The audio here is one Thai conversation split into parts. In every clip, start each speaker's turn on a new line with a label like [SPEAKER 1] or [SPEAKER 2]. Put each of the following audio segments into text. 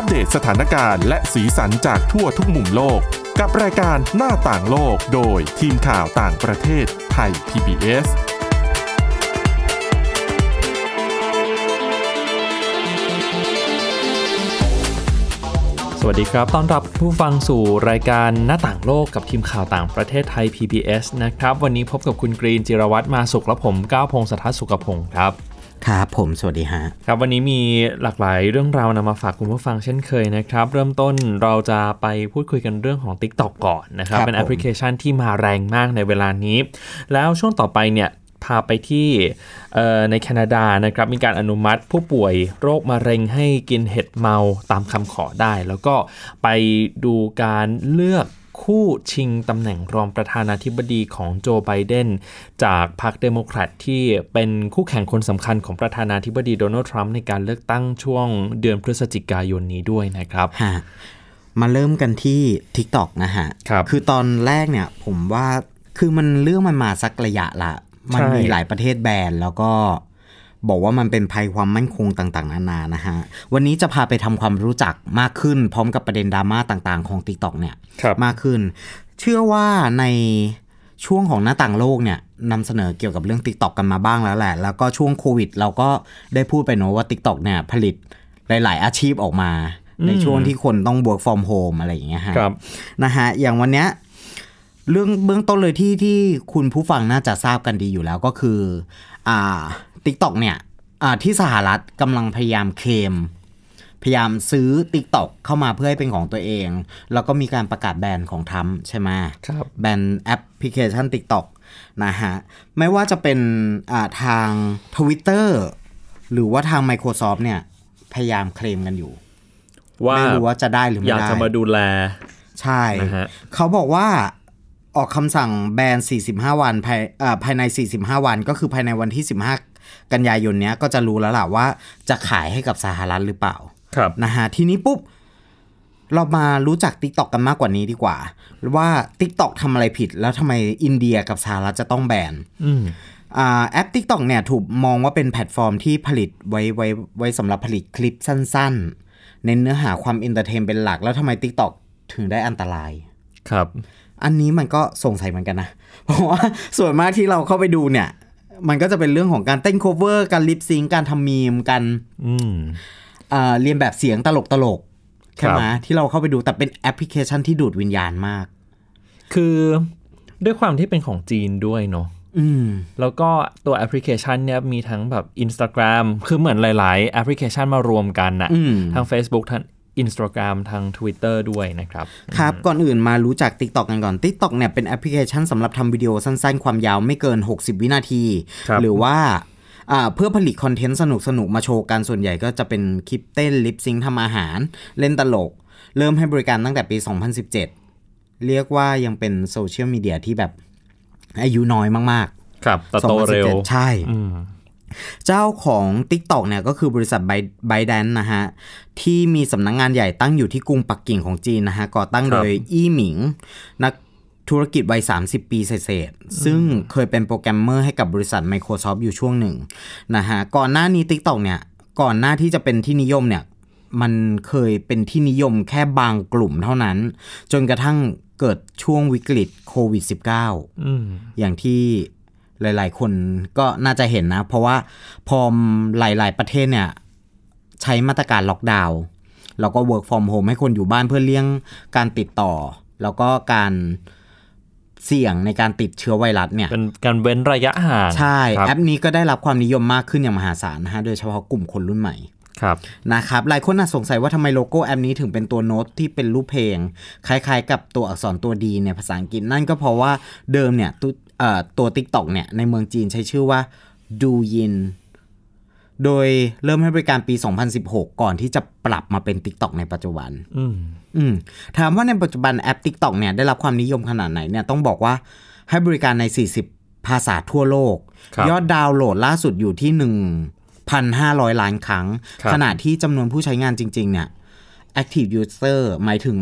[SPEAKER 1] อัปเดตสถานการณ์และสีสันจากทั่วทุกมุมโลก กับรายการหน้าต่างโลกโดยทีมข่าวต่างประเทศไทย PBS
[SPEAKER 2] สวัสดีครับ ต้อนรับผู้ฟังสู่รายการหน้าต่างโลกกับทีมข่าวต่างประเทศไทย PBS นะครับ วันนี้พบกับคุณกรีนจิรวัตรมาสุขและผมก้าวพงศธรสุขพงศ์ครับ
[SPEAKER 3] ครับผมสวัสดีฮะ
[SPEAKER 2] ครับวันนี้มีหลากหลายเรื่องราวนำมาฝากคุณผู้ฟังเช่นเคยนะครับ เริ่มต้นเราจะไปพูดคุยกันเรื่องของ TikTok ก่อนนะครับ
[SPEAKER 3] ครับ
[SPEAKER 2] เป็นแอปพลิเคชันที่มาแรงมากในเวลานี้ แล้วช่วงต่อไปเนี่ยพาไปที่เอ่อในแคนาดานะครับมีการอนุมัติผู้ป่วยโรคมะเร็งให้กินเห็ดเมาตามคำขอได้ แล้วก็ไปดูการเลือก คู่ชิงตำแหน่งรองประธานาธิบดีของโจไบเดนจากพรรคเดโมแครตที่เป็นคู่แข่งคนสำคัญของประธานาธิบดีโดนัลด์ทรัมป์ในการเลือกตั้งช่วงเดือนพฤศจิกายนนี้ด้วยนะครับ
[SPEAKER 3] ฮะมาเริ่มกันที่ TikTok นะฮะ
[SPEAKER 2] ครับ
[SPEAKER 3] คือตอนแรกเนี่ยผมว่าคือมันเรื่องมันมาสักระยะละ มัน
[SPEAKER 2] ใช่
[SPEAKER 3] มีหลายประเทศแบนแล้วก็ บอกว่ามันเป็นภัยความมั่นคงต่างๆ นานานะฮะ วันนี้จะพาไปทำความรู้จักมากขึ้น พร้อมกับประเด็นดราม่าต่างๆ ของ TikTok เนี่ย
[SPEAKER 2] ครับ
[SPEAKER 3] มากขึ้น เชื่อว่าในช่วงของหน้าต่างโลกเนี่ยนำเสนอเกี่ยวกับเรื่อง TikTok กันมาบ้างแล้วแหละ แล้วก็ช่วงโควิด เราก็ได้พูดไปเนอะว่า TikTok เนี่ยผลิตหลาย ๆ อาชีพออกมา ในช่วงที่คนต้อง work from home อะไรอย่างเงี้ยฮะ
[SPEAKER 2] ครับ
[SPEAKER 3] นะฮะอย่างวันเนี้ยเรื่องเบื้องต้นเลยที่ที่คุณผู้ฟังน่าจะทราบกันดีอยู่แล้วก็คือ อ่า TikTok เนี่ยอ่าที่สหรัฐกำลังพยายามเคลมพยายามซื้อ TikTok เข้ามาเพื่อให้เป็นของตัวเอง แล้วก็มีการประกาศแบนของทรัมป์ใช่ไหม
[SPEAKER 2] ครับ
[SPEAKER 3] แบนแอปพลิเคชัน TikTok นะฮะ ไม่ว่าจะเป็นอ่าทาง Twitter หรือว่าทาง Microsoft เนี่ย พยายามเคลมกันอยู่
[SPEAKER 2] ว่า
[SPEAKER 3] ไม่รู้ว่าจะได้หรือไม่
[SPEAKER 2] อยาก
[SPEAKER 3] ได้
[SPEAKER 2] จะมาดูแล
[SPEAKER 3] ใช่
[SPEAKER 2] นะฮะ
[SPEAKER 3] เขาบอกว่าออกคำสั่งแบน 45 วันภายเอ่อภายใน 45 วัน ก็คือภายในวันที่ 15 กันยายนเนี้ยก็จะรู้แล้วล่ะว่าจะขายให้กับสหรัฐหรือเปล่า
[SPEAKER 2] ครับ
[SPEAKER 3] นะฮะทีนี้ปุ๊บ เรามารู้จัก TikTok กันมากกว่านี้ดีกว่า ว่า TikTok ทำอะไรผิด แล้วทำไมอินเดียกับสหรัฐจะต้องแบน
[SPEAKER 2] อืม
[SPEAKER 3] อ่าแอป TikTok เนี่ยถูกมองว่าเป็นแพลตฟอร์มที่ผลิตไว้ไว้ไว้สำหรับผลิตคลิปสั้นๆ เน้นเนื้อหาความ entertain เป็นหลัก แล้วทำไม TikTok ถึงได้อันตราย
[SPEAKER 2] ครับ
[SPEAKER 3] อันนี้มันก็สงสัยเหมือนกันนะ เพราะว่าส่วนมากที่เราเข้าไปดูเนี่ย มันก็จะเป็นเรื่องของการเต้น cover การ lip sync การทำมีมการ
[SPEAKER 2] อืม
[SPEAKER 3] อ่าเรียนแบบเสียงตลกตลกๆใช่ไหม
[SPEAKER 2] ครับ
[SPEAKER 3] ที่เราเข้าไปดูแต่เป็นแอปพลิเคชันที่ดูดวิญญาณมาก
[SPEAKER 2] คือด้วยความที่เป็นของจีนด้วยเนาะ
[SPEAKER 3] อืม
[SPEAKER 2] แล้วก็ตัวแอปพลิเคชันเนี่ยมีทั้งแบบ Instagram คือเหมือนหลาย ๆ แอปพลิเคชันมารวมกันนะ
[SPEAKER 3] อืม
[SPEAKER 2] ทั้ง Facebook ทั้ง Instagram ทั้ง Twitter ด้วยนะครับ
[SPEAKER 3] ครับ ก่อนอื่นมารู้จัก TikTok กันก่อน TikTok เนี่ยเป็นแอปพลิเคชันสำหรับทำวิดีโอสั้นๆ ความยาวไม่เกิน 60 วินาที
[SPEAKER 2] ครับ
[SPEAKER 3] หรือว่าอ่าเพื่อผลิตคอนเทนต์สนุกๆมาโชว์กันส่วนใหญ่ก็จะเป็นคลิปเต้น lip sync ทำอาหาร เล่นตลก เริ่มให้บริการตั้งแต่ปี 2017 เรียกว่ายังเป็นโซเชียลมีเดียที่แบบอายุน้อยมากๆ
[SPEAKER 2] ครับแต่โตเร็ว
[SPEAKER 3] 2017ใช่
[SPEAKER 2] อืม
[SPEAKER 3] เจ้าของ TikTok เนี่ยก็คือบริษัทByteDance นะฮะ ที่มีสำนักงานใหญ่ตั้งอยู่ที่กรุงปักกิ่งของจีนนะฮะ ก่อตั้ง
[SPEAKER 2] ครับ
[SPEAKER 3] โดยอี้หมิง นักธุรกิจวัย 30 ปีเศษๆซึ่งเคยเป็นโปรแกรมเมอร์ให้กับบริษัท Microsoft อยู่ช่วงหนึ่งนะฮะ ก่อนหน้านี้ TikTok เนี่ย ก่อนหน้าที่จะเป็นที่นิยมเนี่ย มันเคยเป็นที่นิยมแค่บางกลุ่มเท่านั้น จนกระทั่งเกิดช่วงวิกฤตโควิด -19
[SPEAKER 2] อืม
[SPEAKER 3] อย่างที่ หลาย ๆ คนก็น่าจะเห็นนะ เพราะว่าพอหลาย ๆ ประเทศเนี่ยใช้มาตรการล็อกดาวน์แล้วก็ work from home ให้คนอยู่บ้านเพื่อเลี่ยงการติดต่อ แล้วก็การเสี่ยงในการติดเชื้อไวรัสเนี่ย
[SPEAKER 2] เป็นการเว้นระยะห่าง
[SPEAKER 3] ใช่
[SPEAKER 2] ครับ
[SPEAKER 3] แอปนี้ก็ได้รับความนิยมมากขึ้นอย่างมหาศาลนะฮะโดยเฉพาะกลุ่มคนรุ่นใหม่
[SPEAKER 2] ครับ
[SPEAKER 3] นะครับหลายคนน่าสงสัยว่าทำไมโลโก้แอปนี้ถึงเป็นตัวโน้ตที่เป็นรูปเพลง คล้ายๆ กับตัวอักษรตัวดีในภาษาอังกฤษนั่นก็เพราะว่าเดิมเนี่ย ตัวเอ่อตัว TikTok เนี่ยในเมืองจีนใช้ชื่อว่าดูยิน โดยเริ่มให้บริการปี 2016 ก่อนที่จะปรับมาเป็น TikTok ในปัจจุบัน
[SPEAKER 2] อืม
[SPEAKER 3] อืมถามว่าในปัจจุบันแอป TikTok เนี่ยได้รับความนิยมขนาดไหนเนี่ยต้องบอกว่าให้บริการใน 40 ภาษาทั่วโลก
[SPEAKER 2] ครับ
[SPEAKER 3] ยอดดาวน์โหลดล่าสุดอยู่ที่ 1,500 ล้านครั้ง
[SPEAKER 2] ครับ
[SPEAKER 3] ขณะที่จำนวนผู้ใช้งานจริง ๆ เนี่ย active user หมายถึง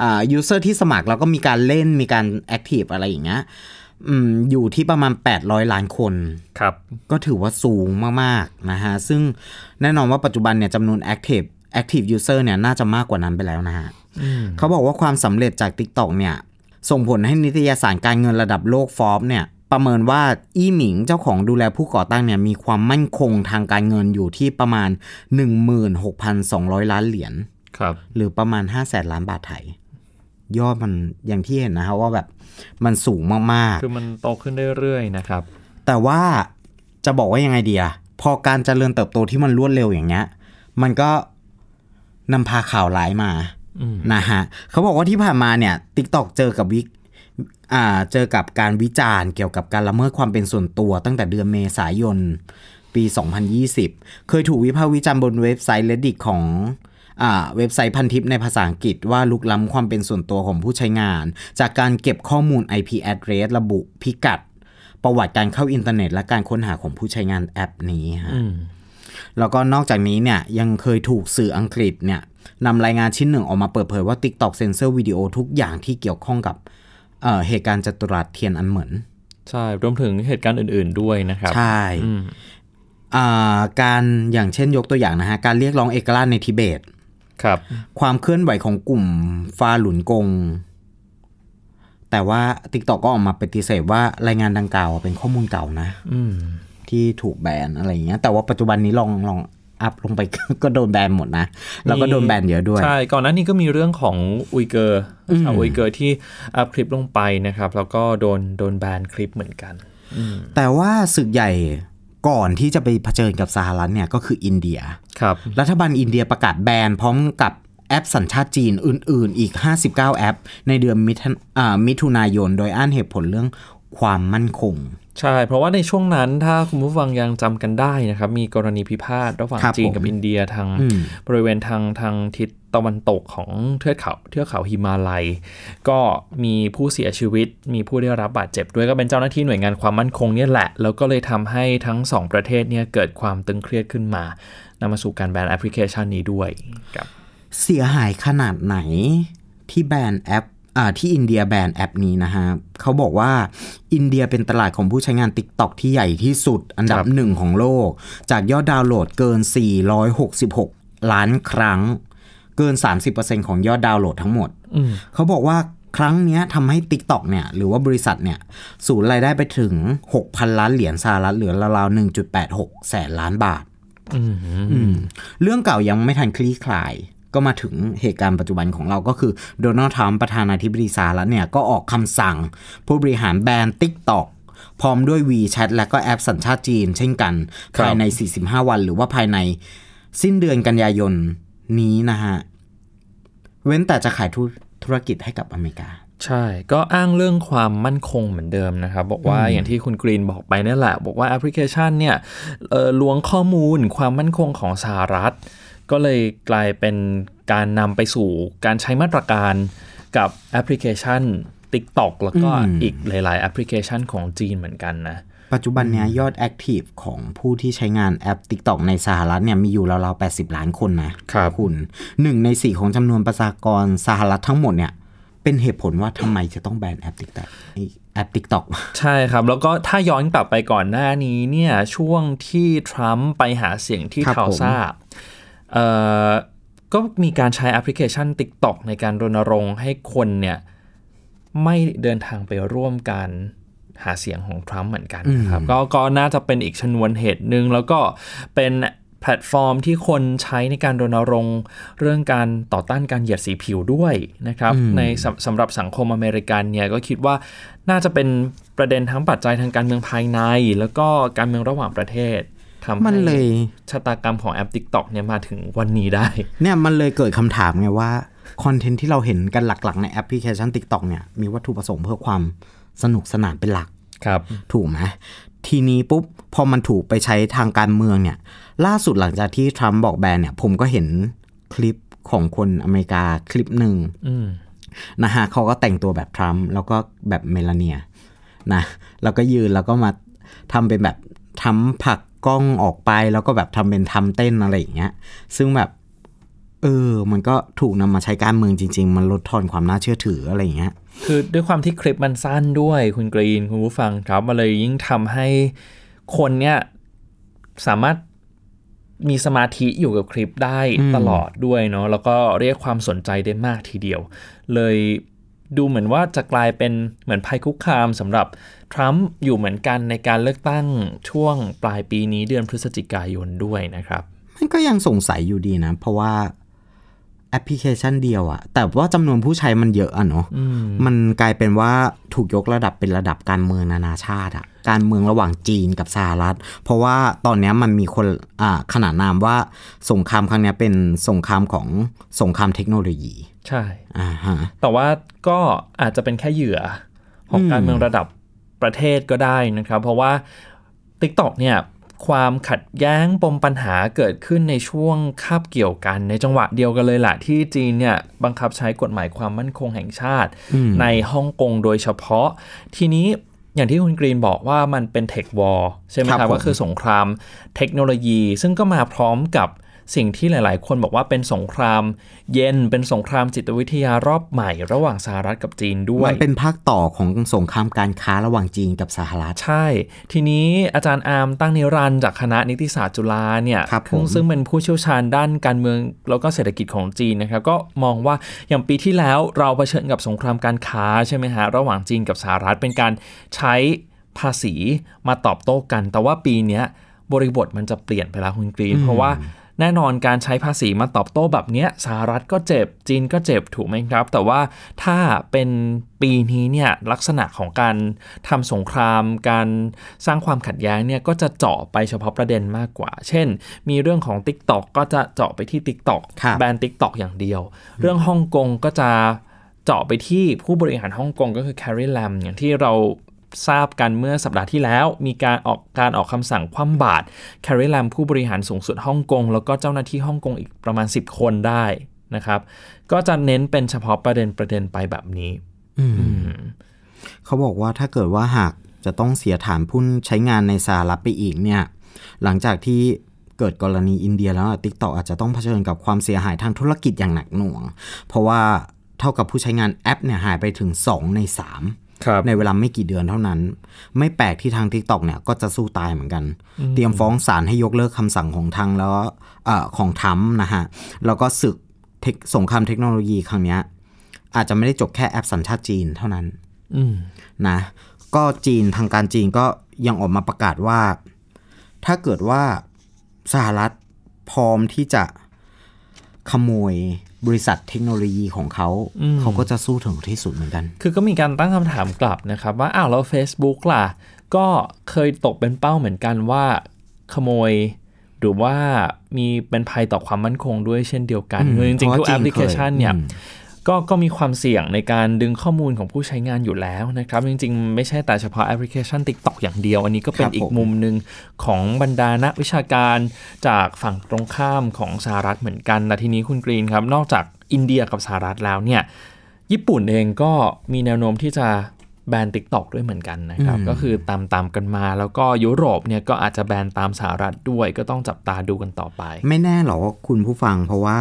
[SPEAKER 3] อ่า user ที่สมัครแล้วก็มีการเล่นมีการ active อะไรอย่างเงี้ย อืมอยู่ที่ประมาณ 800 ล้านคน
[SPEAKER 2] ครับ
[SPEAKER 3] ก็ถือว่าสูงมากๆนะฮะ ซึ่งแน่นอนว่าปัจจุบันเนี่ยจำนวน Active active user เนี่ยน่าจะมากกว่านั้นไปแล้วนะฮะเขาบอกว่าความสำเร็จจาก TikTok เนี่ย ส่งผลให้นิตยสารการเงินระดับโลกฟอ b เนี่ยประเมินว่าอี้หมิงเจ้าของดูแลผู้ก่อตั้งเนี่ยมีความมั่นคงทางการเงินอยู่ที่ประมาณ 16,200 ล้านเหรียญ
[SPEAKER 2] ครับ
[SPEAKER 3] หรือประมาณ 5 0 0แสนล้านบาทไทย ยอดมันอย่างที่เห็นนะครับว่าแบบมันสูงมาก
[SPEAKER 2] คือมันโตขึ้นเรื่อยๆนะครับ
[SPEAKER 3] ๆแต่ว่าจะบอกว่ายังไงดีอะพอการเจริญเติบโตที่มันรวดเร็วอย่างเงี้ย มันก็นำพาข่าวร้ายมานะฮะเขาบอกว่าที่ผ่านมาเนี่ย TikTok เจอกับวิกอ่าเจอกับการวิจารณ์เกี่ยวกับการละเมิดความเป็นส่วนตัวตั้งแต่เดือนเมษายนปี 2020 เคยถูกวิพากษ์วิจารณ์บนเว็บไซต์ Reddit ของอ่า เว็บไซต์พันทิปในภาษาอังกฤษว่ารุกล้ำความเป็นส่วนตัวของผู้ใช้งาน จากการเก็บข้อมูล IP address ระบุพิกัด ประวัติการเข้าอินเทอร์เน็ต และการค้นหาของผู้ใช้งานแอปนี้ฮะแล้วก็นอกจากนี้เนี่ยยังเคยถูกสื่ออังกฤษเนี่ยนำรายงานชิ้นหนึ่งออกมาเปิดเผยว่า TikTok เซ็นเซอร์วิดีโอทุกอย่างที่เกี่ยวข้องกับเอ่อเหตุการณ์จัตุรัสเทียนอันเหมิน
[SPEAKER 2] ใช่ รวมถึงเหตุการณ์อื่น ๆด้วยนะครับ
[SPEAKER 3] ใช่อ่าการอย่างเช่นยกตัวอย่างนะฮะ การเรียกร้องเอกราชในทิเบต
[SPEAKER 2] ครับ
[SPEAKER 3] ความเคลื่อนไหวของกลุ่มฟาหลุนกง แต่ว่า TikTok ก็ออกมาปฏิเสธว่ารายงานดังกล่าวเป็นข้อมูลเก่านะ
[SPEAKER 2] อืม
[SPEAKER 3] ที่ถูกแบนอะไรอย่างเงี้ย แต่ว่าปัจจุบันนี้ลองลองอัพลงไปก็โดนแบนหมดนะ แล้วก็โดนแบนเยอะด้วย
[SPEAKER 2] ใช่ ก่อนหน้านี้ก็มีเรื่องของอุยเกอร์ชาวอุยเกอร์ที่อัพคลิปลงไปนะครับ แล้วก็โดนโดนแบนคลิปเหมือนกัน
[SPEAKER 3] แต่ว่าศึกใหญ่ ก่อนที่จะไปเผชิญกับสหรัฐเนี่ยก็คืออินเดีย
[SPEAKER 2] ครับ
[SPEAKER 3] รัฐบาลอินเดียประกาศแบนพร้อมกับแอปสัญชาติจีนอื่น ๆ อีก 59 แอป ในเดือนมิถุนอ่ามิถุนายน โดยอ้างเหตุผลเรื่องความมั่นคง
[SPEAKER 2] ใช่ เพราะว่าในช่วงนั้นถ้าคุณผู้ฟังยังจำกันได้นะครับ มีกรณีพิพาทระหว่าง
[SPEAKER 3] ครับ
[SPEAKER 2] จีน
[SPEAKER 3] ผม
[SPEAKER 2] กับอินเดียทาง
[SPEAKER 3] อืม
[SPEAKER 2] บริเวณทางทางทิศตะวันตกของเทือกเขาเทือกเขาหิมาลัย ก็มีผู้เสียชีวิต มีผู้ได้รับบาดเจ็บด้วยก็เป็นเจ้าหน้าที่หน่วยงานความมั่นคงเนี่ยแหละ แล้วก็เลยทำให้ทั้งสองประเทศเนี่ยเกิดความตึงเครียดขึ้นมานำมาสู่การแบนแอปพลิเคชันนี้ด้วยครับ
[SPEAKER 3] เสียหายขนาดไหนที่แบนแอปอ่า ที่อินเดียแบนแอปนี้นะฮะเขาบอกว่าอินเดียเป็นตลาดของผู้ใช้งาน TikTok ที่ใหญ่ที่สุด อันดับ
[SPEAKER 2] ครับ
[SPEAKER 3] หนึ่งของโลก จากยอดดาวน์โหลดเกิน 466 ล้านครั้ง เกิน 30%ของยอดดาวน์โหลดทั้งหมด
[SPEAKER 2] อืม
[SPEAKER 3] เขาบอกว่าครั้งเนี้ยทำให้ TikTok เนี่ยหรือว่าบริษัทเนี่ยสูญรายได้ไปถึง 6,000 ล้านเหรียญสหรัฐเหลือราวๆ1.86 แสนล้านบาท
[SPEAKER 2] อืม
[SPEAKER 3] อืมเรื่องเก่ายังไม่ทันคลี่คลาย ก็มาถึงเหตุการณ์ปัจจุบันของเราก็คือโดนัลด์ทรัมป์ประธานาธิบดีสหรัฐเนี่ยก็ออกคำสั่ง ผู้บริหารแบรนด์ TikTok พร้อมด้วย WeChat และก็แอปสัญชาติจีน เช่นกัน
[SPEAKER 2] ครับ
[SPEAKER 3] ภายใน 45 วัน หรือว่าภายในสิ้นเดือนกันยายนนี้นะฮะ เว้นแต่จะขายธุธุรกิจให้กับอเมริกา
[SPEAKER 2] ใช่ ก็อ้างเรื่องความมั่นคงเหมือนเดิมนะครับ บอกว่าอย่างที่คุณกรีนบอกไปนั่นแหละ บอกว่าแอปพลิเคชันเนี่ยเอ่อล้วงข้อมูลความมั่นคงของสหรัฐ ก็เลยกลายเป็นการนำไปสู่การใช้มาตรการกับแอปพลิเคชัน TikTok แล้วก็
[SPEAKER 3] อืม
[SPEAKER 2] อีกหลาย ๆ แอปพลิเคชันของจีนเหมือนกันนะ
[SPEAKER 3] ปัจจุบันเนี้ยยอด active ของผู้ที่ใช้งานแอป TikTok ในสหรัฐเนี่ยมีอยู่ราวๆ 80 ล้านคนนะครับคุณหนึ่งในสี่ของจำนวนประชากรสหรัฐทั้งหมดเนี่ยเป็นเหตุผลว่าทำไมจะต้องแบนแอป TikTok ไอ้แอป TikTok
[SPEAKER 2] ใช่ครับ แล้วก็ถ้าย้อนกลับไปก่อนหน้านี้เนี่ยช่วงที่ทรัมป์ไปหาเสียงที่
[SPEAKER 3] ครับ
[SPEAKER 2] ทัลซาเอ่อ ก็มีการใช้แอปพลิเคชัน TikTok ในการรณรงค์ให้คนเนี่ย ไม่เดินทางไปร่วมการหาเสียงของทรัมป์เหมือนกันนะครับ ก็ก็น่าจะเป็นอีกชนวนเหตุหนึ่งแล้วก็เป็นแพลตฟอร์มที่คนใช้ในการรณรงค์เรื่องการต่อต้านการเหยียดสีผิวด้วยนะครับ ในสำสำหรับสังคมอเมริกันเนี่ยก็คิดว่าน่าจะเป็นประเด็นทั้งปัจจัยทางการเมืองภายใน แล้วก็การเมืองระหว่างประเทศ ทำ
[SPEAKER 3] มัน
[SPEAKER 2] ให้
[SPEAKER 3] เลย
[SPEAKER 2] ชะตากรรมของแอป TikTok เนี่ยมาถึงวันนี้ได้
[SPEAKER 3] เนี่ยมันเลยเกิดคำถามไงว่าคอนเทนต์ที่เราเห็นกันหลักๆ ในแอปพลิเคชัน TikTok เนี่ยมีวัตถุประสงค์เพื่อความสนุกสนานเป็นหลัก
[SPEAKER 2] ครับ
[SPEAKER 3] ถูกไหมทีนี้ปุ๊บพอมันถูกไปใช้ทางการเมืองเนี่ย ล่าสุดหลังจากที่ทรัมป์บอกแบนเนี่ย ผมก็เห็นคลิปของคนอเมริกาคลิปหนึ่ง
[SPEAKER 2] อืม
[SPEAKER 3] นะฮะเขาก็แต่งตัวแบบทรัมป์แล้วก็แบบเมลาเนียนะแล้วก็ยืนแล้วก็มาทำเป็นแบบทำผลัก กล้องออกไปแล้วก็แบบทำเป็นทำเต้นอะไรอย่างเงี้ย ซึ่งแบบ เออ มันก็ถูกนำมาใช้การเมืองจริง ๆ มันลดทอนความน่าเชื่อถืออะไรอย่างเงี้ย
[SPEAKER 2] คือด้วยความที่คลิปมันสั้นด้วยคุณกรีนคุณผู้ฟังครับมันเลยยิ่งทำให้คนเนี่ยสามารถมีสมาธิอยู่กับคลิปได้ตลอดด้วยเนาะแล้วก็เรียกความสนใจได้มากทีเดียว เลย ดูเหมือนว่าจะกลายเป็นเหมือนภัยคุกคามสำหรับทรัมป์อยู่เหมือนกันในการเลือกตั้งช่วงปลายปีนี้เดือนพฤศจิกายนด้วยนะครับ
[SPEAKER 3] มันก็ยังสงสัยอยู่ดีนะ เพราะว่าแอปพลิเคชันเดียวอะแต่ว่าจำนวนผู้ใช้มันเยอะอะเนาะมันกลายเป็นว่าถูกยกระดับเป็นระดับการเมืองนานาชาติอะการเมืองระหว่างจีนกับสหรัฐ เพราะว่าตอนนี้มันมีคนอ่าขนานนามว่าสงครามครั้งนี้เป็นสงครามของสงครามเทคโนโลยี
[SPEAKER 2] ใช่
[SPEAKER 3] อ่าฮะ
[SPEAKER 2] แต่ว่าก็อาจจะเป็นแค่เหยื่อของการเมืองระดับประเทศก็ได้นะครับ เพราะว่า TikTok เนี่ยความขัดแย้งปมปัญหาเกิดขึ้นในช่วงคาบเกี่ยวกัน ในจังหวะเดียวกันเลยแหละที่จีนเนี่ยบังคับใช้กฎหมายความมั่นคงแห่งชาติ ในฮ่องกงโดยเฉพาะ ทีนี้อย่างที่คุณกรีนบอกว่ามันเป็นเทควอร์ใช่ไหม
[SPEAKER 3] ครับ
[SPEAKER 2] ครับ
[SPEAKER 3] ผม
[SPEAKER 2] ก็คือสงครามเทคโนโลยี ซึ่งก็มาพร้อมกับ สิ่งที่หลาย ๆ คนบอกว่าเป็นสงคราม เย็นเป็นสงครามจิตวิทยารอบใหม่ระหว่างสหรัฐกับจีนด้วย
[SPEAKER 3] มันเป็นภาคต่อของสงครามการค้าระหว่างจีนกับสหรัฐ
[SPEAKER 2] ใช่ ทีนี้อาจารย์อาร์มตั้งนิรันดร์จากคณะนิติศาสตร์จุฬาเนี่ย
[SPEAKER 3] ครับผม
[SPEAKER 2] ซึ่งเป็นผู้เชี่ยวชาญด้านการเมืองแล้วก็เศรษฐกิจของจีนนะครับก็มองว่าอย่างปีที่แล้วเราเผชิญกับสงครามการค้าใช่ไหมฮะระหว่างจีนกับสหรัฐเป็นการใช้ภาษีมาตอบโต้กัน แต่ว่าปีเนี้ยบริบทมันจะเปลี่ยนไปแล้วคุณกรีน เพราะว่า แน่นอนการใช้ภาษีมาตอบโต้แบบเนี้ยสหรัฐก็เจ็บจีนก็เจ็บถูกไหมครับ แต่ว่าถ้าเป็นปีนี้เนี่ยลักษณะของการทำสงคราม การสร้างความขัดแย้งเนี่ยก็จะเจาะไปเฉพาะประเด็นมากกว่า เช่น มีเรื่องของ TikTok ก็จะเจาะไปที่ TikTok
[SPEAKER 3] ครับ
[SPEAKER 2] แบน TikTok อย่างเดียว เรื่องฮ่องกงก็จะเจาะไปที่ผู้บริหารฮ่องกงก็คือ Carrie Lam อย่างที่เรา ทราบกันเมื่อสัปดาห์ที่แล้ว มีการออกการออกคำสั่งคว่ำบาตร Carrie Lam ผู้บริหารสูงสุดฮ่องกง แล้วก็เจ้าหน้าที่ฮ่องกงอีกประมาณ 10 คนได้นะครับ ก็จะเน้นเป็นเฉพาะประเด็นประเด็นไปแบบนี้
[SPEAKER 3] เขาบอกว่าถ้าเกิดว่าหากจะต้องเสียฐานผู้ใช้งานในสหรัฐไปอีกเนี่ย หลังจากที่เกิดกรณีอินเดียแล้วติ๊กต็อกอาจจะต้องเผชิญกับความเสียหายทางธุรกิจอย่างหนักหน่วง เพราะว่าเท่ากับผู้ใช้งานแอปเนี่ยหายไปถึง 2 ใน3
[SPEAKER 2] ครับ
[SPEAKER 3] ในเวลาไม่กี่เดือนเท่านั้น ไม่แปลกที่ทาง TikTok เนี่ยก็จะสู้ตายเหมือนกัน เตรียมฟ้องศาลให้ยกเลิกคำสั่งของทางแล้วเอ่อของทรัมป์นะฮะ แล้วก็ศึกเทคสงครามเทคโนโลยีครั้งเนี้ยอาจจะไม่ได้จบแค่แอปสัญชาติจีนเท่านั้น
[SPEAKER 2] อืม
[SPEAKER 3] นะก็จีนทางการจีนก็ยังออกมาประกาศว่า ถ้าเกิดว่าสหรัฐพร้อมที่จะขโมย บริษัทเทคโนโลยีของเขา เขาก็จะสู้ถึงที่สุดเหมือนกัน
[SPEAKER 2] คือก็มีการตั้งคำถามกลับนะครับ ว่าอ้าวแล้ว Facebook ล่ะ ก็เคยตกเป็นเป้าเหมือนกันว่าขโมย หรือว่ามีเป็นภัยต่อความมั่นคงด้วยเช่นเดียวกัน
[SPEAKER 3] อืม
[SPEAKER 2] คือจริงๆ
[SPEAKER 3] เพ
[SPEAKER 2] ทุ
[SPEAKER 3] ราะ
[SPEAKER 2] ก
[SPEAKER 3] ว่า
[SPEAKER 2] แอปพลิเคชัน
[SPEAKER 3] จีนเคย
[SPEAKER 2] เนี่ย
[SPEAKER 3] อืม
[SPEAKER 2] ก็ก็มีความเสี่ยงในการดึงข้อมูลของผู้ใช้งานอยู่แล้วนะครับ จริง ๆ ไม่ใช่แต่เฉพาะแอปพลิเคชัน TikTok อย่างเดียว อันนี้ก็เป็น
[SPEAKER 3] ครับ
[SPEAKER 2] อีก
[SPEAKER 3] ผม
[SPEAKER 2] มุมหนึ่งของบรรดานักวิชาการจากฝั่งตรงข้ามของสหรัฐเหมือนกันแต่ทีนี้คุณกรีนครับ นอกจากอินเดียกับสหรัฐแล้วเนี่ยญี่ปุ่นเองก็มีแนวโน้มที่จะแบน TikTok ด้วยเหมือนกันนะครับ ก็คือตามตามๆกันมาแล้วก็ยุโรปเนี่ยก็อาจจะแบนตามสหรัฐด้วยก็ต้องจับตาดูกันต่อไป
[SPEAKER 3] ไม่แน่หรอกว่าคุณผู้ฟังเพราะว่า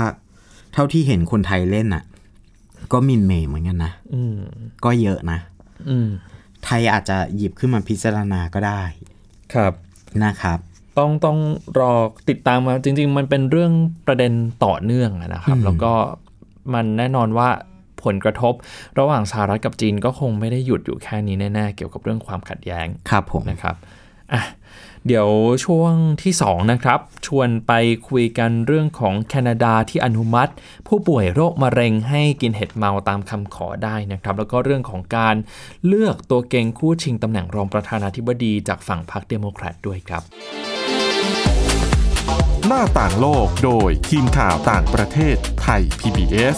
[SPEAKER 3] เท่าที่เห็นคนไทยเล่นน่ะ ก็มินเมย์เหมือนกันนะ
[SPEAKER 2] อืม
[SPEAKER 3] ก็เยอะนะ
[SPEAKER 2] อืม
[SPEAKER 3] ไทยอาจจะหยิบขึ้นมาพิจารณาก็ได้
[SPEAKER 2] ครับ
[SPEAKER 3] นะครับ
[SPEAKER 2] ต้องต้องรอติดตามมาจริง ๆ มันเป็นเรื่องประเด็นต่อเนื่องอะนะครับ แล้วก็มันแน่นอนว่าผลกระทบ ระหว่างสหรัฐกับจีนก็คงไม่ได้หยุดอยู่แค่นี้แน่ๆเกี่ยวกับเรื่องความขัดแย้ง
[SPEAKER 3] ครับผม
[SPEAKER 2] นะครับอะ เดี๋ยวช่วงที่2นะครับชวนไปคุยกันเรื่องของแคนาดาที่อนุมัติ ผู้ป่วยโรคมะเร็งให้กินเห็ดเมาตามคำขอได้นะครับ แล้วก็เรื่องของการเลือกตัวเก็งคู่ชิงตำแหน่งรองประธานาธิบดีจากฝั่งพรรคเดโมแครตด้วยครับ
[SPEAKER 1] หน้าต่างโลกโดยทีมข่าวต่างประเทศไทย PBS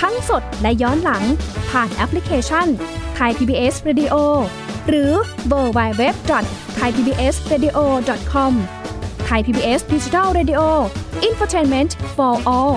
[SPEAKER 4] ทั้งสดและย้อนหลังผ่านแอปพลิเคชันไทย PBS Radio หรือเวอร์ไบเว็บจอดไทยพีบีเอสเรดิโอคอมไทยพีบีเอสดิจิทัลเรดิโออินฟอร์ทนเมนต์ for all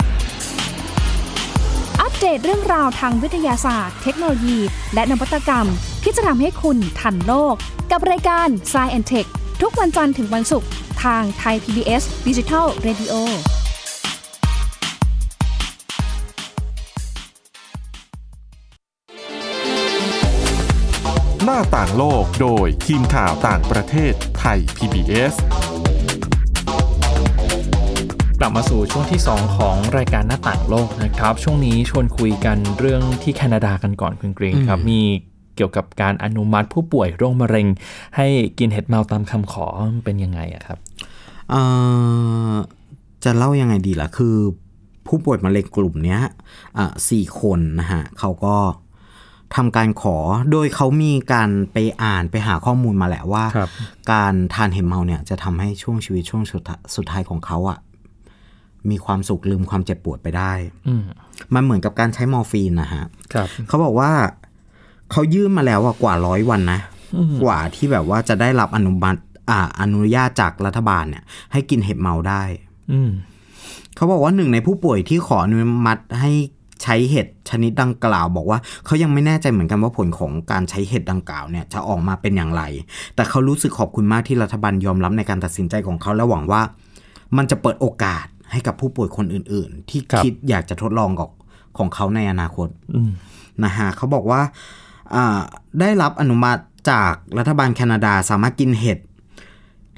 [SPEAKER 4] ัป เดตเรื่องราวทางวิทยาศาสตร์ เทคโนโลยี และนวัตกรรม ที่จะทำให้คุณทันโลก กับรายการ s c i e n t e c h ทุกวันจันทร์ถึงวันศุกร์ทางไทย PBS Digital Radio
[SPEAKER 1] หน้าต่างโลกโดยทีมข่าวต่างประเทศไทย PBS
[SPEAKER 2] กลับมาสู่ช่วงที่ 2 ของรายการหน้าต่างโลกนะครับ ช่วงนี้ชวนคุยกันเรื่องที่แคนาดากันก่อนคุณกรีนครับ มีเกี่ยวกับการอนุมัติผู้ป่วยโรคมะเร็ง ให้กินเห็ดเมาตามคำขอมันเป็นยังไงอะครับ
[SPEAKER 3] เอ่อจะเล่ายังไงดีล่ะ คือผู้ป่วยมะเร็งกลุ่มเนี้ยอะสี่คนนะฮะเขาก็ทำการขอโดยเขามีการไปอ่านไปหาข้อมูลมาแหละว่า
[SPEAKER 2] ครับ
[SPEAKER 3] การทานเห็ดเมาเนี่ยจะทำให้ช่วงชีวิตช่วงสุดท้ายสุดท้ายของเขาอะ มีความสุขลืมความเจ็บปวดไปได้
[SPEAKER 2] อืม
[SPEAKER 3] มันเหมือนกับการใช้มอร์ฟีนนะฮะ
[SPEAKER 2] ครับ
[SPEAKER 3] เขาบอกว่าเขายื่นมาแล้วอะกว่าร้อยวันนะ กว่าที่แบบว่าจะได้รับอนุมัติอ่าอนุญาตจากรัฐบาลเนี่ย ให้กินเห็ดเมาได้
[SPEAKER 2] อืม
[SPEAKER 3] เขาบอกว่าหนึ่งในผู้ป่วยที่ขออนุมัติให้ใช้เห็ดชนิดดังกล่าว บอกว่าเขายังไม่แน่ใจเหมือนกันว่าผลของการใช้เห็ดดังกล่าวเนี่ยจะออกมาเป็นอย่างไร แต่เขารู้สึกขอบคุณมากที่รัฐบาลยอมรับในการตัดสินใจของเขาและหวังว่า มันจะเปิดโอกาส ให้กับผู้ป่วยคนอื่น ๆ ที่
[SPEAKER 2] ครับ
[SPEAKER 3] คิดอยากจะทดลองกับของเขาในอนาคต
[SPEAKER 2] อืม
[SPEAKER 3] นะฮะเขาบอกว่าอ่าได้รับอนุมัติจากรัฐบาลแคนาดาสามารถกินเห็ด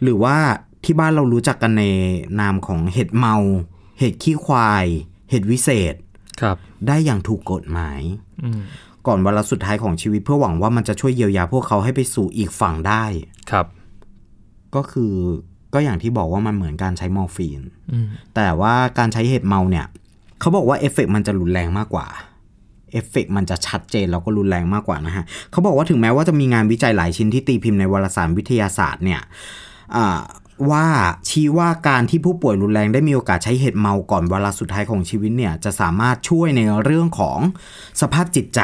[SPEAKER 3] หรือว่าที่บ้านเรารู้จักกันในนามของเห็ดเมา เห็ดขี้ควาย เห็ดวิเศษ
[SPEAKER 2] ครับ
[SPEAKER 3] ได้อย่างถูกกฎหมาย
[SPEAKER 2] อืม
[SPEAKER 3] ก่อนวาระสุดท้ายของชีวิตเพื่อหวังว่ามันจะช่วยเยียวยาพวกเขาให้ไปสู่อีกฝั่งได้
[SPEAKER 2] ครับ
[SPEAKER 3] ก็คือ ก็อย่างที่บอกว่ามันเหมือนการใช้มอร์ฟีน
[SPEAKER 2] อืม
[SPEAKER 3] แต่ว่าการใช้เห็ดเมาเนี่ยเขาบอกว่าเอฟเฟกต์มันจะรุนแรงมากกว่าเอฟเฟกต์มันจะชัดเจนแล้วก็รุนแรงมากกว่านะฮะเขาบอกว่าถึงแม้ว่าจะมีงานวิจัยหลายชิ้นที่ตีพิมพ์ในวารสารวิทยาศาสตร์เนี่ยอ่าว่าชี้ว่าการที่ผู้ป่วยรุนแรงได้มีโอกาสใช้เห็ดเมาก่อนวาระสุดท้ายของชีวิตเนี่ยจะสามารถช่วยในเรื่องของสภาพจิตใจ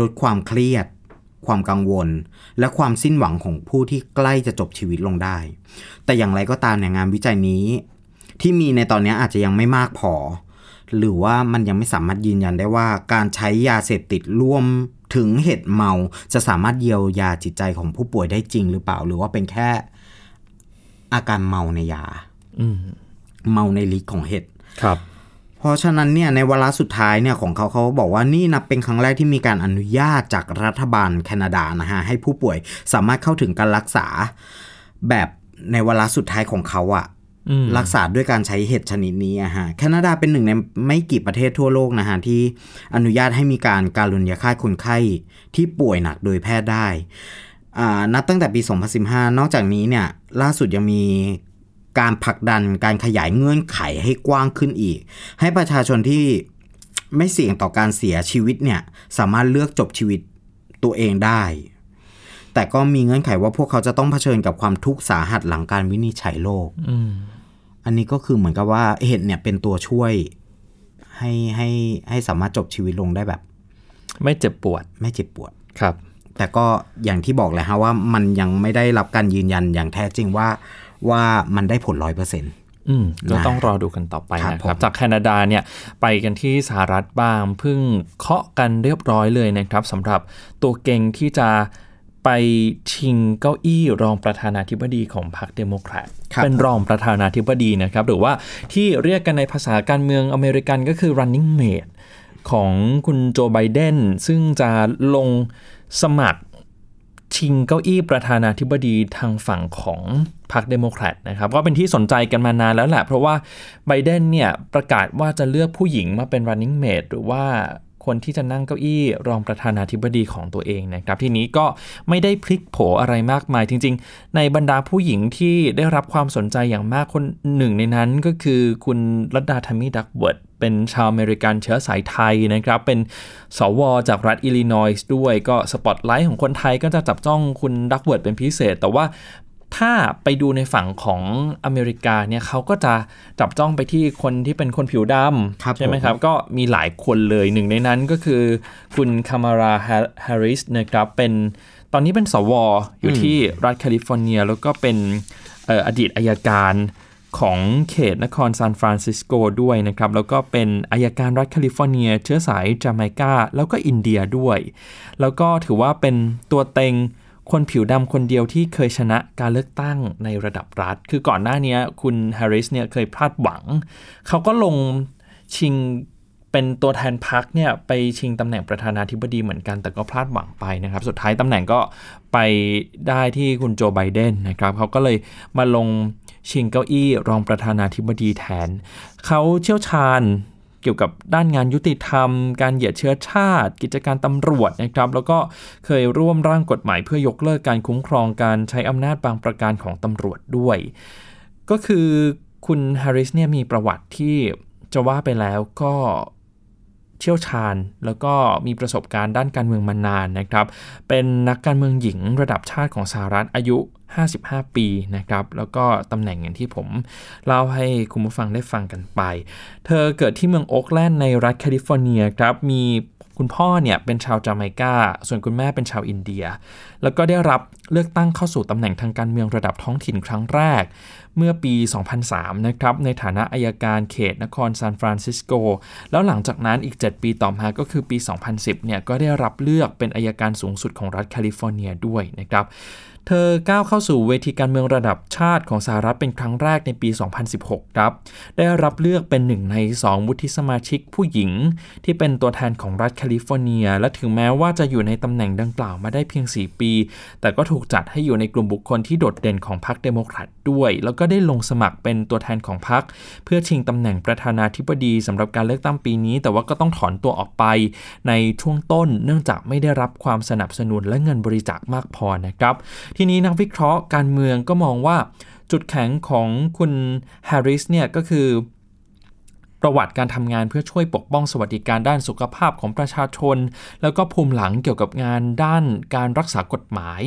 [SPEAKER 3] ลดความเครียด ความกังวล และความสิ้นหวังของผู้ที่ใกล้จะจบชีวิตลงได้ แต่อย่างไรก็ตามเนี่ยงานวิจัยนี้ ที่มีในตอนนี้อาจจะยังไม่มากพอ หรือว่ามันยังไม่สามารถยืนยันได้ว่า การใช้ยาเสพติดร่วมถึงเห็ดเมาจะสามารถเยียวยาจิตใจของผู้ป่วยได้จริงหรือเปล่า หรือว่าเป็นแค่อาการเมาในยา
[SPEAKER 2] อืม
[SPEAKER 3] เมาในฤทธิ์ของเห็ด
[SPEAKER 2] ครับ
[SPEAKER 3] เพราะฉะนั้นเนี่ยในวาระสุดท้ายเนี่ยของเขาเขาบอกว่านี่นับเป็นครั้งแรกที่มีการอนุญาตจากรัฐบาลแคนาดานะฮะให้ผู้ป่วยสามารถเข้าถึงการรักษา แบบในวาระสุดท้ายของเขาอะ
[SPEAKER 2] อืม
[SPEAKER 3] รักษาด้วยการใช้เห็ดชนิดนี้อะฮะแคนาดาเป็นหนึ่งในไม่กี่ประเทศทั่วโลกนะฮะที่อนุญาตให้มีการการุญยฆาตคนไข้ที่ป่วยหนักโดยแพทย์ได้อ่านับตั้งแต่ปี 2015 นอกจากนี้เนี่ยล่าสุดยังมี การผลักดันการขยายเงื่อนไขให้กว้างขึ้นอีก ให้ประชาชนที่ไม่เสี่ยงต่อการเสียชีวิตเนี่ยสามารถเลือกจบชีวิตตัวเองได้ แต่ก็มีเงื่อนไขว่าพวกเขาจะต้องเผชิญกับความทุกข์สาหัสหลังการวินิจฉัยโรค
[SPEAKER 2] อืม
[SPEAKER 3] อันนี้ก็คือเหมือนกับว่าเห็ดเนี่ยเป็นตัวช่วยให้ให้ให้สามารถจบชีวิตลงได้แบบ
[SPEAKER 2] ไม่เจ็บปวด
[SPEAKER 3] ไม่เจ็บปวด
[SPEAKER 2] ครับ
[SPEAKER 3] แต่ก็อย่างที่บอกแหละฮะว่ามันยังไม่ได้รับการยืนยันอย่างแท้จริงว่า ว่ามันได้ผลร้อยเปอร์เซ็นต์
[SPEAKER 2] ออืมก็
[SPEAKER 3] นะ
[SPEAKER 2] ต้องรอดูกันต่อไป
[SPEAKER 3] ครับ
[SPEAKER 2] นะครับ
[SPEAKER 3] ผม
[SPEAKER 2] จากแคนาดาเนี่ยไปกันที่สหรัฐบ้างเพิ่งเคาะกันเรียบร้อยเลยนะครับสำหรับตัวเก่งที่จะไปชิงเก้าอี้รองประธานาธิบดีของพรรคเดโมแครต
[SPEAKER 3] ครับ
[SPEAKER 2] เป็นรองประธานาธิบดีนะครับ หรือว่าที่เรียกกันในภาษาการเมืองอเมริกันก็คือ running mate ของคุณโจไบเดนซึ่งจะลงสมัคร ชิงเก้าอี้ประธานาธิบดีทางฝั่งของพรรคเดโมแครตนะครับก็เป็นที่สนใจกันมานานแล้วแหละ เพราะว่าไบเดนเนี่ยประกาศว่าจะเลือกผู้หญิงมาเป็น running mate หรือว่า คนที่จะนั่งเก้าอี้รองประธานาธิบดีของตัวเองนะครับ ทีนี้ก็ไม่ได้พลิกโผอะไรมากมายจริง ๆ ในบรรดาผู้หญิงที่ได้รับความสนใจอย่างมากคนหนึ่งในนั้นก็คือคุณลัดดาแทมมี่ดักเวิร์ธเป็นชาวอเมริกันเชื้อสายไทยนะครับ เป็นสวจากรัฐอิลลินอยส์ด้วยก็สปอตไลท์ของคนไทยก็จะจับจ้องคุณดักเวิร์ธเป็นพิเศษ แต่ว่า ถ้าไปดูในฝั่งของอเมริกาเนี่ยเขาก็จะจับจ้องไปที่คนที่เป็นคนผิวด
[SPEAKER 3] ครับำ
[SPEAKER 2] ใช่ไหม
[SPEAKER 3] ผม
[SPEAKER 2] ครับ ก็มีหลายคนเลยหนึ่งในนั้นก็คือคุณคามาลาแฮร์ริสนะครับเป็นตอนนี้เป็นสวอยู่ที่รัฐแคลิฟอร์เนีย แล้วก็เป็นเอ่ออดีตอัยการของเขตนครซานฟรานซิสโกด้วยนะครับ แล้วก็เป็นอัยการรัฐแคลิฟอร์เนีย เชื้อสายจาเมกาแล้วก็อินเดียด้วย แล้วก็ถือว่าเป็นตัวเต็ง คนผิวดำคนเดียวที่เคยชนะการเลือกตั้งในระดับรัฐ คือก่อนหน้านี้คุณแฮร์ริสเนี่ยเคยพลาดหวัง เขาก็ลงชิงเป็นตัวแทนพรรคเนี่ยไปชิงตำแหน่งประธานาธิบดีเหมือนกัน แต่ก็พลาดหวังไปนะครับ สุดท้ายตำแหน่งก็ไปได้ที่คุณโจไบเดนนะครับเขาก็เลยมาลงชิงเก้าอี้รองประธานาธิบดีแทน เขาเชี่ยวชาญ เกี่ยวกับด้านงานยุติธรรม การเหยียดเชื้อชาติ กิจการตำรวจนะครับ แล้วก็เคยร่วมร่างกฎหมายเพื่อยกเลิกการคุ้มครองการใช้อำนาจบางประการของตำรวจด้วย ก็คือคุณฮาริสเนี่ยมีประวัติที่จะว่าไปแล้วก็ เชี่ยวชาญ แล้วก็มีประสบการณ์ด้านการเมืองมานานนะครับ เป็นนักการเมืองหญิงระดับชาติของสหรัฐอายุ 55 ปีนะครับ แล้วก็ตำแหน่งอย่างที่ผมเล่าให้คุณผู้ฟังได้ฟังกันไป เธอเกิดที่เมืองโอ๊กแลนด์ในรัฐแคลิฟอร์เนียครับ มี คุณพ่อเนี่ยเป็นชาวจาเมกา ส่วนคุณแม่เป็นชาวอินเดีย แล้วก็ได้รับเลือกตั้งเข้าสู่ตำแหน่งทางการเมืองระดับท้องถิ่นครั้งแรก เมื่อปี 2003 นะครับ ในฐานะอัยการเขตนครซานฟรานซิสโก แล้วหลังจากนั้นอีก 7 ปีต่อมาก็คือปี 2010 เนี่ยก็ได้รับเลือกเป็นอัยการสูงสุดของรัฐแคลิฟอร์เนียด้วยนะครับ เธอก้าวเข้าสู่เวทีการเมืองระดับชาติของสหรัฐเป็นครั้งแรกในปี 2016 ครับ ได้รับเลือกเป็นหนึ่งใน 2 วุฒิสมาชิกผู้หญิง ที่เป็นตัวแทนของรัฐแคลิฟอร์เนีย และถึงแม้ว่าจะอยู่ในตำแหน่งดังกล่าวมาได้เพียง 4 ปี แต่ก็ถูกจัดให้อยู่ในกลุ่มบุคคลที่โดดเด่นของพรรคเดโมแครตด้วย แล้วก็ได้ลงสมัครเป็นตัวแทนของพรรคเพื่อชิงตำแหน่งประธานาธิบดีสำหรับการเลือกตั้งปีนี้ แต่ว่าก็ต้องถอนตัวออกไป ในช่วงต้น เนื่องจากไม่ได้รับความสนับสนุนและเงินบริจาคมากพอนะครับทีนี้นักวิเคราะห์การเมืองก็มองว่าจุดแข็งของคุณแฮร์ริสเนี่ยก็คือ ประวัติการทำงานเพื่อช่วยปกป้องสวัสดิการด้านสุขภาพของประชาชน แล้วก็ภูมิหลังเกี่ยวกับงานด้านการรักษากฎหมาย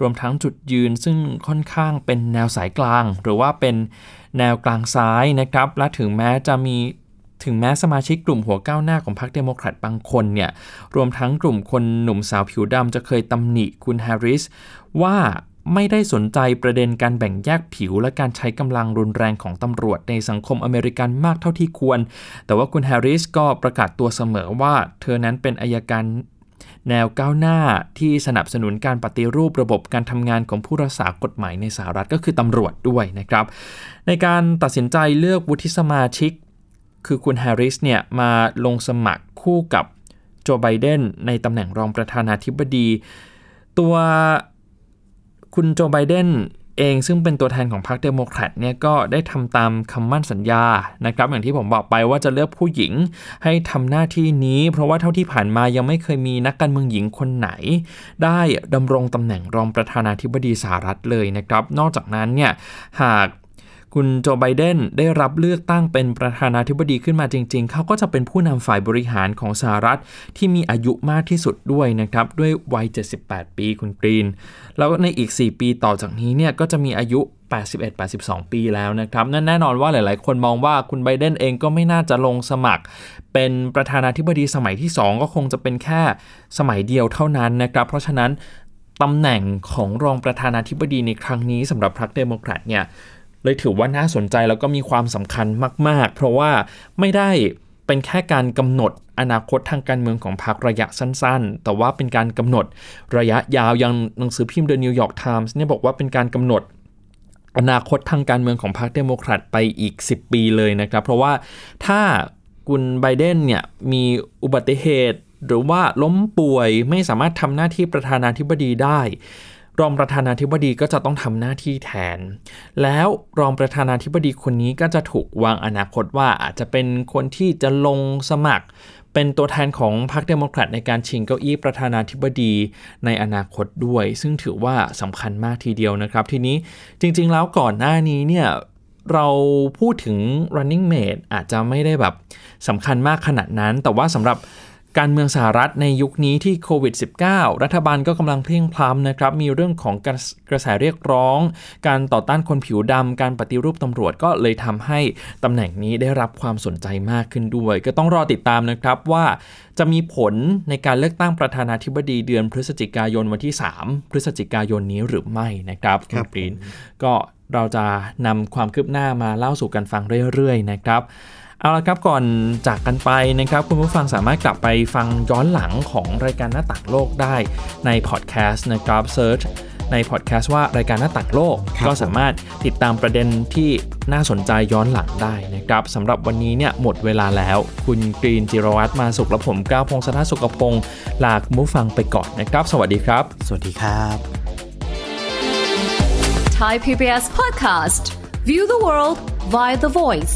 [SPEAKER 2] รวมทั้งจุดยืนซึ่งค่อนข้างเป็นแนวสายกลาง หรือว่าเป็นแนวกลางซ้ายนะครับ และถึงแม้จะมี ถึงแม้สมาชิกกลุ่มหัวก้าวหน้าของพรรคเดโมแครตบางคนเนี่ยรวมทั้งกลุ่มคนหนุ่มสาวผิวดำจะเคยตำหนิคุณแฮร์ริสว่าไม่ได้สนใจประเด็นการแบ่งแยกผิว และการใช้กำลังรุนแรงของตำรวจในสังคมอเมริกันมากเท่าที่ควร แต่ว่าคุณแฮร์ริสก็ประกาศตัวเสมอว่า เธอนั้นเป็นอัยการแนวก้าวหน้าที่สนับสนุนการปฏิรูประบบการทำงานของผู้รักษากฎหมายในสหรัฐก็คือตำรวจด้วยนะครับ ในการตัดสินใจเลือกวุฒิสมาชิก คือคุณแฮร์ริสเนี่ยมาลงสมัครคู่กับโจไบเดนในตำแหน่งรองประธานาธิบดี ตัวคุณโจไบเดนเองซึ่งเป็นตัวแทนของพรรคเดโมแครตเนี่ยก็ได้ทำตามคำมั่นสัญญานะครับ อย่างที่ผมบอกไปว่าจะเลือกผู้หญิงให้ทำหน้าที่นี้ เพราะว่าเท่าที่ผ่านมายังไม่เคยมีนักการเมืองหญิงคนไหน ได้ดำรงตำแหน่งรองประธานาธิบดีสหรัฐเลยนะครับ นอกจากนั้นเนี่ยหาก คุณโจไบเดนได้รับเลือกตั้งเป็นประธานาธิบดีขึ้นมาจริง ๆ เขาก็จะเป็นผู้นำฝ่ายบริหารของสหรัฐที่มีอายุมากที่สุดด้วยนะครับ ด้วยวัย 78 ปีคุณกรีน แล้วในอีก 4 ปีต่อจากนี้เนี่ยก็จะมีอายุ 81-82 ปีแล้วนะครับ นั่นแน่นอนว่าหลาย ๆ คนมองว่าคุณไบเดนเองก็ไม่น่าจะลงสมัคร เป็นประธานาธิบดีสมัยที่ 2 ก็คงจะเป็นแค่สมัยเดียวเท่านั้นนะครับ เพราะฉะนั้นตำแหน่งของรองประธานาธิบดีในครั้งนี้สำหรับพรรคเดโมแครตเนี่ย เลยถือว่าน่าสนใจแล้วก็มีความสำคัญมาก ๆ เพราะว่าไม่ได้เป็นแค่การกำหนดอนาคตทางการเมืองของพรรคระยะสั้น ๆ แต่ว่าเป็นการกำหนดระยะยาวอย่างหนังสือพิมพ์ The New York Times เนี่ยบอกว่าเป็นการกำหนดอนาคตทางการเมืองของพรรคเดโมแครตไปอีก 10 ปีเลยนะครับ เพราะว่าถ้าคุณไบเดนเนี่ยมีอุบัติเหตุ หรือว่าล้มป่วยไม่สามารถทำหน้าที่ประธานาธิบดีได้ รองประธานาธิบดีก็จะต้องทำหน้าที่แทน แล้วรองประธานาธิบดีคนนี้ก็จะถูกวางอนาคตว่าอาจจะเป็นคนที่จะลงสมัคร เป็นตัวแทนของพรรคเดโมแครตในการชิงเก้าอี้ประธานาธิบดีในอนาคตด้วย ซึ่งถือว่าสำคัญมากทีเดียวนะครับ ทีนี้จริงๆแล้วก่อนหน้านี้เนี่ยเราพูดถึง running mate อาจจะไม่ได้แบบสำคัญมากขนาดนั้น แต่ว่าสำหรับ การเมืองสหรัฐในยุคนี้ที่โควิด -19 รัฐบาลก็กำลังเพลียงพล้ำนะครับ มีเรื่องของกระกระแสเรียกร้อง การต่อต้านคนผิวดำ การปฏิรูปตำรวจก็เลยทำให้ตำแหน่งนี้ได้รับความสนใจมากขึ้นด้วย ก็ต้องรอติดตามนะครับว่าจะมีผลในการเลือกตั้งประธานาธิบดีเดือนพฤศจิกายนวันที่ 3 พฤศจิกายนนี้หรือไม่นะครับคุณปรีนก็เราจะนำความคืบหน้ามาเล่าสู่กันฟังเรื่อยๆนะครับ เอาละครับก่อนจากกันไปนะครับ คุณผู้ฟังสามารถกลับไปฟังย้อนหลังของรายการหน้าต่างโลกได้ในพอดแคสต์นะครับ search ในพอดแคสต์ว่ารายการหน้าต่างโลก
[SPEAKER 3] ครับ
[SPEAKER 2] ก็สามารถติดตามประเด็นที่น่าสนใจย้อนหลังได้นะครับสำหรับวันนี้เนี่ยหมดเวลาแล้ว คุณกรีนจิรวัตรมาสุขและผมก้าวพงศธรสุขพงศ์ลาคุณผู้ฟังไปก่อนนะครับ สวัสดีครับ
[SPEAKER 3] สวัสดีครับ
[SPEAKER 5] Thai PBS podcast. View the world via the voice.